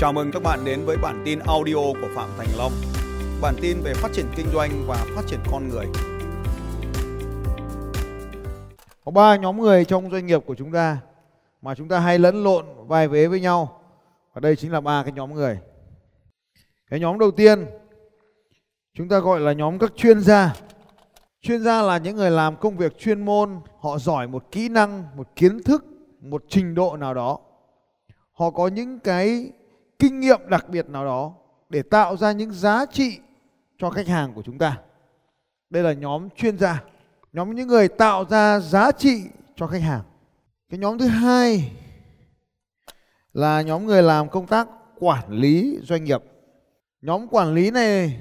Chào mừng các bạn đến với bản tin audio của Phạm Thành Long. Bản tin về phát triển kinh doanh và phát triển con người. Có ba nhóm người trong doanh nghiệp của chúng ta mà chúng ta hay lẫn lộn vai vế với nhau. Và đây chính là ba cái nhóm người. Cái nhóm đầu tiên chúng ta gọi là nhóm các chuyên gia. Chuyên gia là những người làm công việc chuyên môn, họ giỏi một kỹ năng, một kiến thức, một trình độ nào đó. Họ có những cái kinh nghiệm đặc biệt nào đó để tạo ra những giá trị cho khách hàng của chúng ta. Đây là nhóm chuyên gia, nhóm những người tạo ra giá trị cho khách hàng. Cái nhóm thứ hai là nhóm người làm công tác quản lý doanh nghiệp. Nhóm quản lý này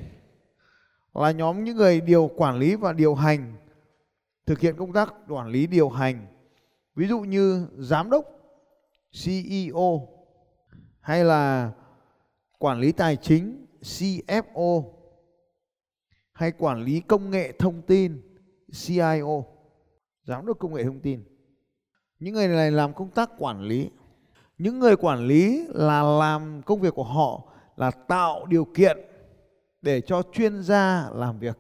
là nhóm những người điều quản lý và điều hành thực hiện công tác quản lý điều hành. Ví dụ như giám đốc, CEO hay là quản lý tài chính CFO hay quản lý công nghệ thông tin CIO giám đốc công nghệ thông tin. Những người này làm công tác quản lý. Những người quản lý là làm công việc của họ là tạo điều kiện để cho chuyên gia làm việc.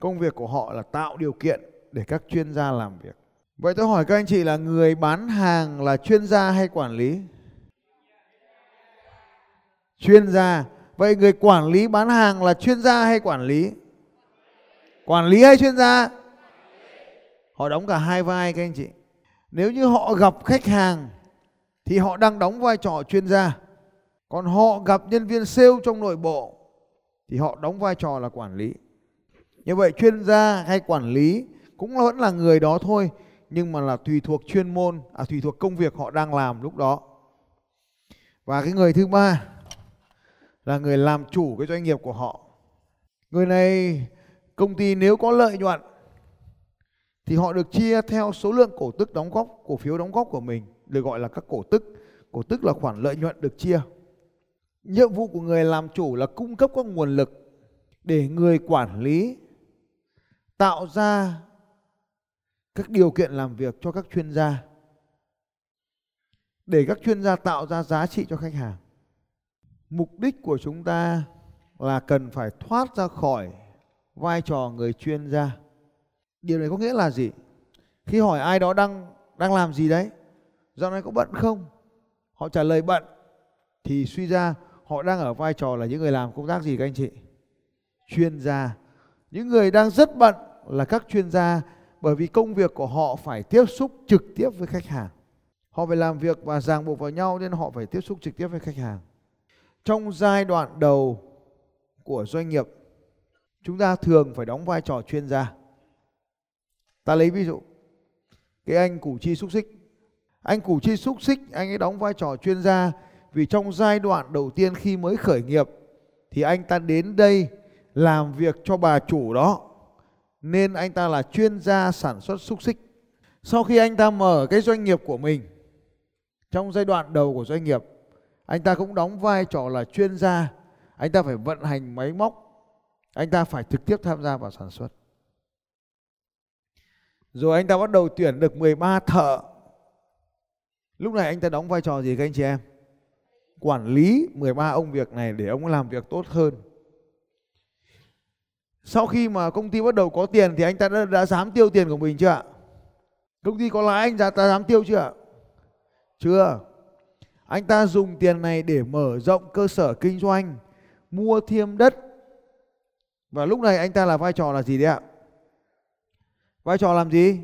Công việc của họ là tạo điều kiện để các chuyên gia làm việc. Vậy tôi hỏi các anh chị là người bán hàng là chuyên gia hay quản lý? Chuyên gia. Vậy người quản lý bán hàng là chuyên gia hay quản lý? Quản lý hay chuyên gia? Họ đóng cả hai vai các anh chị. Nếu như họ gặp khách hàng, thì họ đang đóng vai trò chuyên gia. Còn họ gặp nhân viên sale trong nội bộ, thì họ đóng vai trò là quản lý. Như vậy chuyên gia hay quản lý cũng vẫn là người đó thôi, nhưng mà là tùy thuộc chuyên môn à tùy thuộc công việc họ đang làm lúc đó. Và cái người thứ ba là người làm chủ cái doanh nghiệp của họ. Người này công ty nếu có lợi nhuận thì họ được chia theo số lượng cổ tức đóng góp, cổ phiếu đóng góp của mình, được gọi là các cổ tức. Cổ tức là khoản lợi nhuận được chia. Nhiệm vụ của người làm chủ là cung cấp các nguồn lực để người quản lý tạo ra các điều kiện làm việc cho các chuyên gia để các chuyên gia tạo ra giá trị cho khách hàng mục đích của chúng ta là cần phải thoát ra khỏi vai trò người chuyên gia. Điều này có nghĩa là gì? Khi hỏi ai đó đang đang làm gì đấy, dạo này có bận không? Họ trả lời bận, thì suy ra họ đang ở vai trò là những người làm công tác gì các anh chị? Chuyên gia. Những người đang rất bận là các chuyên gia, bởi vì công việc của họ phải tiếp xúc trực tiếp với khách hàng. Họ phải làm việc và ràng buộc vào nhau nên họ phải tiếp xúc trực tiếp với khách hàng trong giai đoạn đầu của doanh nghiệp, chúng ta thường phải đóng vai trò chuyên gia. Ta lấy ví dụ, cái anh củ chi xúc xích. Anh củ chi xúc xích, anh ấy đóng vai trò chuyên gia vì trong giai đoạn đầu tiên khi mới khởi nghiệp thì anh ta đến đây làm việc cho bà chủ đó, nên anh ta là chuyên gia sản xuất xúc xích. Sau khi anh ta mở cái doanh nghiệp của mình, trong giai đoạn đầu của doanh nghiệp anh ta cũng đóng vai trò là chuyên gia. Anh ta phải vận hành máy móc. Anh ta phải trực tiếp tham gia vào sản xuất. Rồi anh ta bắt đầu tuyển được 13 thợ. Lúc này anh ta đóng vai trò gì các anh chị em? Quản lý 13 ông việc này để ông làm việc tốt hơn. Sau khi mà công ty bắt đầu có tiền thì anh ta đã, đã dám tiêu tiền của mình chưa ạ? Công ty có lãi anh ta, ta dám tiêu chưa ạ? Chưa anh ta dùng tiền này để mở rộng cơ sở kinh doanh, mua thêm đất. Và lúc này anh ta là vai trò là gì đấy ạ? Vai trò làm gì?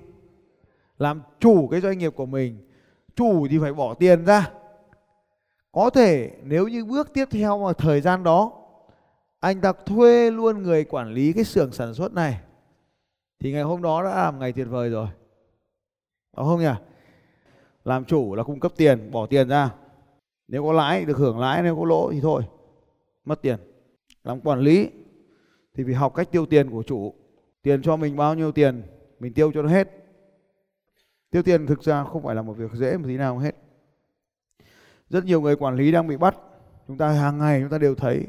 Làm chủ cái doanh nghiệp của mình. Chủ thì phải bỏ tiền ra. Có thể nếu như bước tiếp theo mà thời gian đó anh ta thuê luôn người quản lý cái xưởng sản xuất này thì ngày hôm đó đã làm ngày tuyệt vời rồi. Đúng không nhỉ? Làm chủ là cung cấp tiền, bỏ tiền ra nếu có lãi, được hưởng lãi, nếu có lỗ thì thôi, mất tiền. Làm quản lý thì phải học cách tiêu tiền của chủ. Tiền cho mình bao nhiêu tiền, mình tiêu cho nó hết. Tiêu tiền thực ra không phải là một việc dễ một tí nào hết. Rất nhiều người quản lý đang bị bắt. Chúng ta hàng ngày chúng ta đều thấy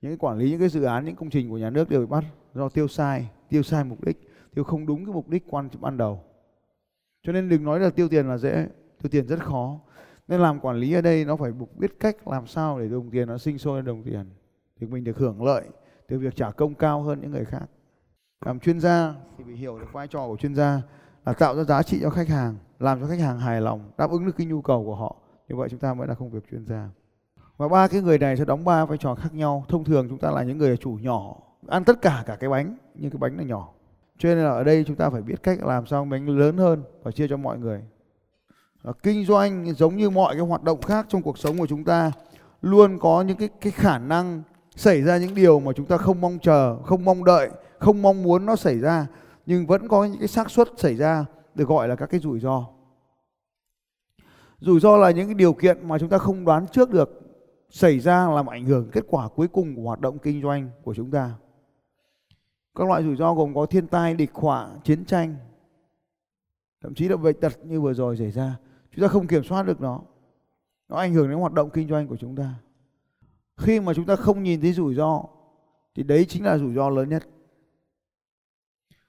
những cái quản lý, những cái dự án, những công trình của nhà nước đều bị bắt do tiêu sai tiêu sai mục đích, tiêu không đúng cái mục đích quan ban đầu. Cho nên đừng nói là tiêu tiền là dễ, tiêu tiền rất khó nên làm quản lý ở đây nó phải biết cách làm sao để đồng tiền nó sinh sôi đồng tiền. Thì mình được hưởng lợi từ việc trả công cao hơn những người khác. Làm chuyên gia thì phải hiểu được vai trò của chuyên gia là tạo ra giá trị cho khách hàng, làm cho khách hàng hài lòng, đáp ứng được cái nhu cầu của họ. Như vậy chúng ta mới là công việc chuyên gia. Và ba cái người này sẽ đóng ba vai trò khác nhau. Thông thường chúng ta là những người chủ nhỏ, ăn tất cả cả cái bánh, nhưng cái bánh là nhỏ. Cho nên là ở đây chúng ta phải biết cách làm sao bánh lớn hơn và chia cho mọi người. Ờ, kinh doanh giống như mọi cái hoạt động khác trong cuộc sống của chúng ta, luôn có những cái cái khả năng xảy ra những điều mà chúng ta không mong chờ, không mong đợi, không mong muốn nó xảy ra, nhưng vẫn có những cái xác suất xảy ra được gọi là các cái rủi ro. Rủi ro là những cái điều kiện mà chúng ta không đoán trước được xảy ra làm ảnh hưởng kết quả cuối cùng của hoạt động kinh doanh của chúng ta. Các loại rủi ro gồm có thiên tai, địch họa, chiến tranh, thậm chí là bệnh tật như vừa rồi xảy ra chúng ta không kiểm soát được nó. Nó ảnh hưởng đến hoạt động kinh doanh của chúng ta. Khi mà chúng ta không nhìn thấy rủi ro, thì đấy chính là rủi ro lớn nhất.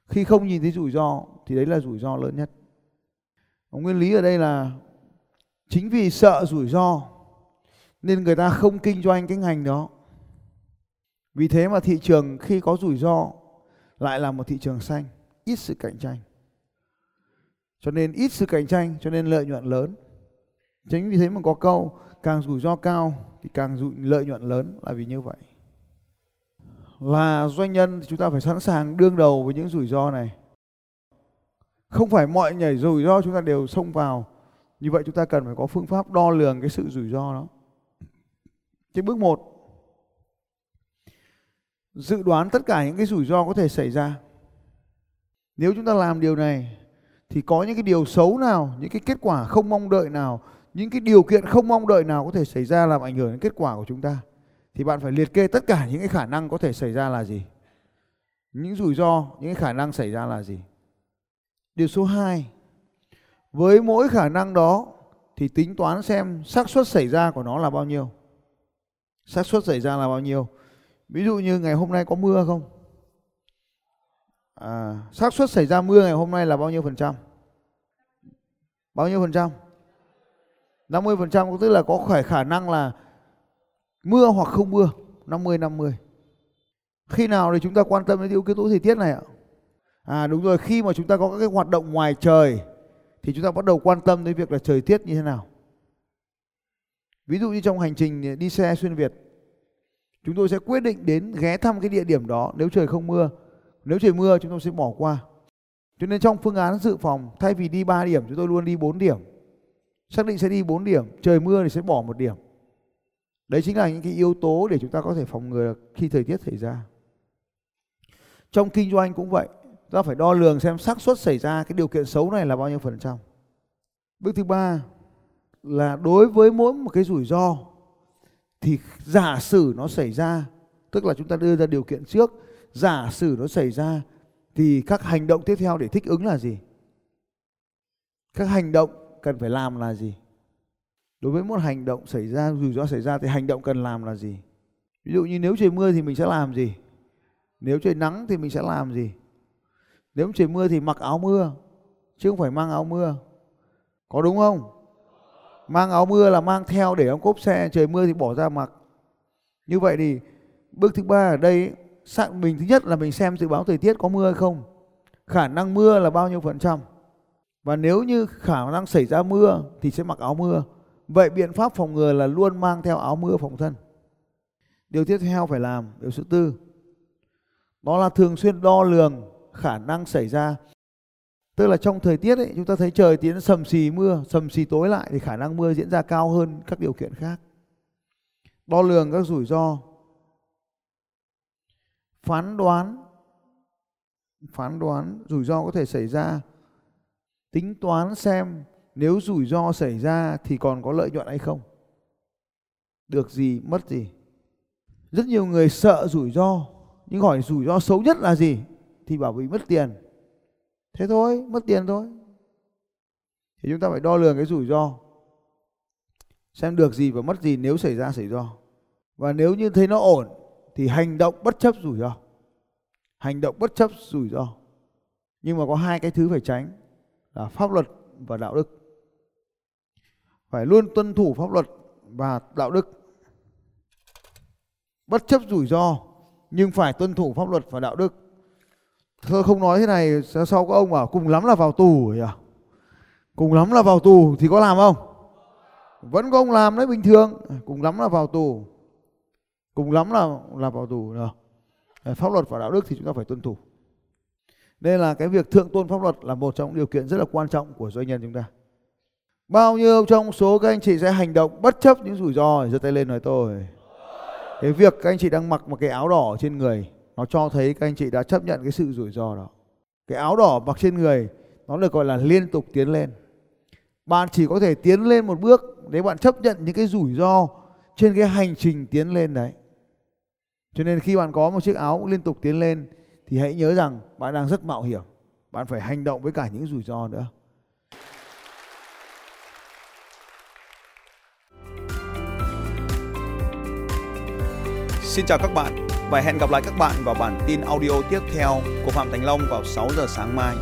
Khi không nhìn thấy rủi ro, thì đấy là rủi ro lớn nhất. Và nguyên lý ở đây là chính vì sợ rủi ro, nên người ta không kinh doanh cái ngành đó. Vì thế mà thị trường khi có rủi ro lại là một thị trường xanh, ít sự cạnh tranh cho nên ít sự cạnh tranh, cho nên lợi nhuận lớn. Chính vì thế mà có câu, càng rủi ro cao thì càng rủi, lợi nhuận lớn là vì như vậy. Là doanh nhân thì chúng ta phải sẵn sàng đương đầu với những rủi ro này. Không phải mọi nhảy rủi ro chúng ta đều xông vào. Như vậy chúng ta cần phải có phương pháp đo lường cái sự rủi ro đó. Cái bước một. Dự đoán tất cả những cái rủi ro có thể xảy ra. Nếu chúng ta làm điều này thì có những cái điều xấu nào, những cái kết quả không mong đợi nào, những cái điều kiện không mong đợi nào có thể xảy ra làm ảnh hưởng đến kết quả của chúng ta? Thì bạn phải liệt kê tất cả những cái khả năng có thể xảy ra là gì? Những rủi ro, những cái khả năng xảy ra là gì? Điều số 2 với mỗi khả năng đó thì tính toán xem xác suất xảy ra của nó là bao nhiêu. Xác suất xảy ra là bao nhiêu? Ví dụ như ngày hôm nay có mưa không? À, xác suất xảy ra mưa ngày hôm nay là bao nhiêu phần trăm? Bao nhiêu phần trăm? 50 phần trăm tức là có khả khả năng là mưa hoặc không mưa. 50 50 khi nào thì chúng ta quan tâm đến yếu tố thời tiết này ạ? À đúng rồi khi mà chúng ta có các cái hoạt động ngoài trời thì chúng ta bắt đầu quan tâm đến việc là thời tiết như thế nào. Ví dụ như trong hành trình đi xe xuyên việt chúng tôi sẽ quyết định đến ghé thăm cái địa điểm đó nếu trời không mưa nếu trời mưa, chúng tôi sẽ bỏ qua. Cho nên trong phương án dự phòng, thay vì đi 3 điểm, chúng tôi luôn đi 4 điểm. Xác định sẽ đi 4 điểm, trời mưa thì sẽ bỏ một điểm. Đấy chính là những cái yếu tố để chúng ta có thể phòng ngừa khi thời tiết xảy ra. Trong kinh doanh cũng vậy ta phải đo lường xem xác suất xảy ra cái điều kiện xấu này là bao nhiêu phần trăm. Bước thứ ba là đối với mỗi một cái rủi ro, thì giả sử nó xảy ra, tức là chúng ta đưa ra điều kiện trước giả sử nó xảy ra, thì các hành động tiếp theo để thích ứng là gì? Các hành động cần phải làm là gì? Đối với một hành động xảy ra, rủi ro xảy ra thì hành động cần làm là gì? Ví dụ như nếu trời mưa thì mình sẽ làm gì? Nếu trời nắng thì mình sẽ làm gì? Nếu trời mưa thì mặc áo mưa, chứ không phải mang áo mưa. Có đúng không? Mang áo mưa là mang theo để trong cốp xe, trời mưa thì bỏ ra mặc. Như vậy thì bước thứ ba ở đây xác mình thứ nhất là mình xem dự báo thời tiết có mưa hay không. Khả năng mưa là bao nhiêu phần trăm. Và nếu như khả năng xảy ra mưa thì sẽ mặc áo mưa. Vậy biện pháp phòng ngừa là luôn mang theo áo mưa phòng thân. Điều tiếp theo phải làm, điều thứ tư. Đó là thường xuyên đo lường khả năng xảy ra. Tức là trong thời tiết ấy, chúng ta thấy trời tiến sầm xì mưa, sầm xì tối lại thì khả năng mưa diễn ra cao hơn các điều kiện khác. Đo lường các rủi ro phán đoán phán đoán rủi ro có thể xảy ra. Tính toán xem nếu rủi ro xảy ra thì còn có lợi nhuận hay không. Được gì, mất gì. Rất nhiều người sợ rủi ro, nhưng hỏi rủi ro xấu nhất là gì? Thì bảo bị mất tiền. Thế thôi, mất tiền thôi. Thì chúng ta phải đo lường cái rủi ro. Xem được gì và mất gì nếu xảy ra, xảy ro và nếu như thấy nó ổn thì hành động bất chấp rủi ro. Hành động bất chấp rủi ro. Nhưng mà có hai cái thứ phải tránh là pháp luật và đạo đức. Phải luôn tuân thủ pháp luật và đạo đức. Bất chấp rủi ro, nhưng phải tuân thủ pháp luật và đạo đức. Thưa, không nói thế này sau có ông bảo cùng lắm là vào tù nhỉ? Cùng lắm là vào tù thì có làm không? Vẫn có ông làm đấy, bình thường. Cùng lắm là vào tù cùng lắm là là vào tù rồi pháp luật và đạo đức thì chúng ta phải tuân thủ. Nên là cái việc thượng tôn pháp luật là một trong những điều kiện rất là quan trọng của doanh nhân chúng ta. Bao nhiêu trong số các anh chị sẽ hành động bất chấp những rủi ro giơ tay lên nói tôi. Cái việc các anh chị đang mặc một cái áo đỏ trên người, nó cho thấy các anh chị đã chấp nhận cái sự rủi ro đó. Cái áo đỏ mặc trên người, nó được gọi là liên tục tiến lên. Bạn chỉ có thể tiến lên một bước nếu bạn chấp nhận những cái rủi ro trên cái hành trình tiến lên đấy cho nên khi bạn có một chiếc áo liên tục tiến lên, thì hãy nhớ rằng bạn đang rất mạo hiểm bạn phải hành động với cả những rủi ro nữa Xin chào các bạn và hẹn gặp lại các bạn vào bản tin audio tiếp theo của Phạm Thành Long vào 6 giờ sáng mai.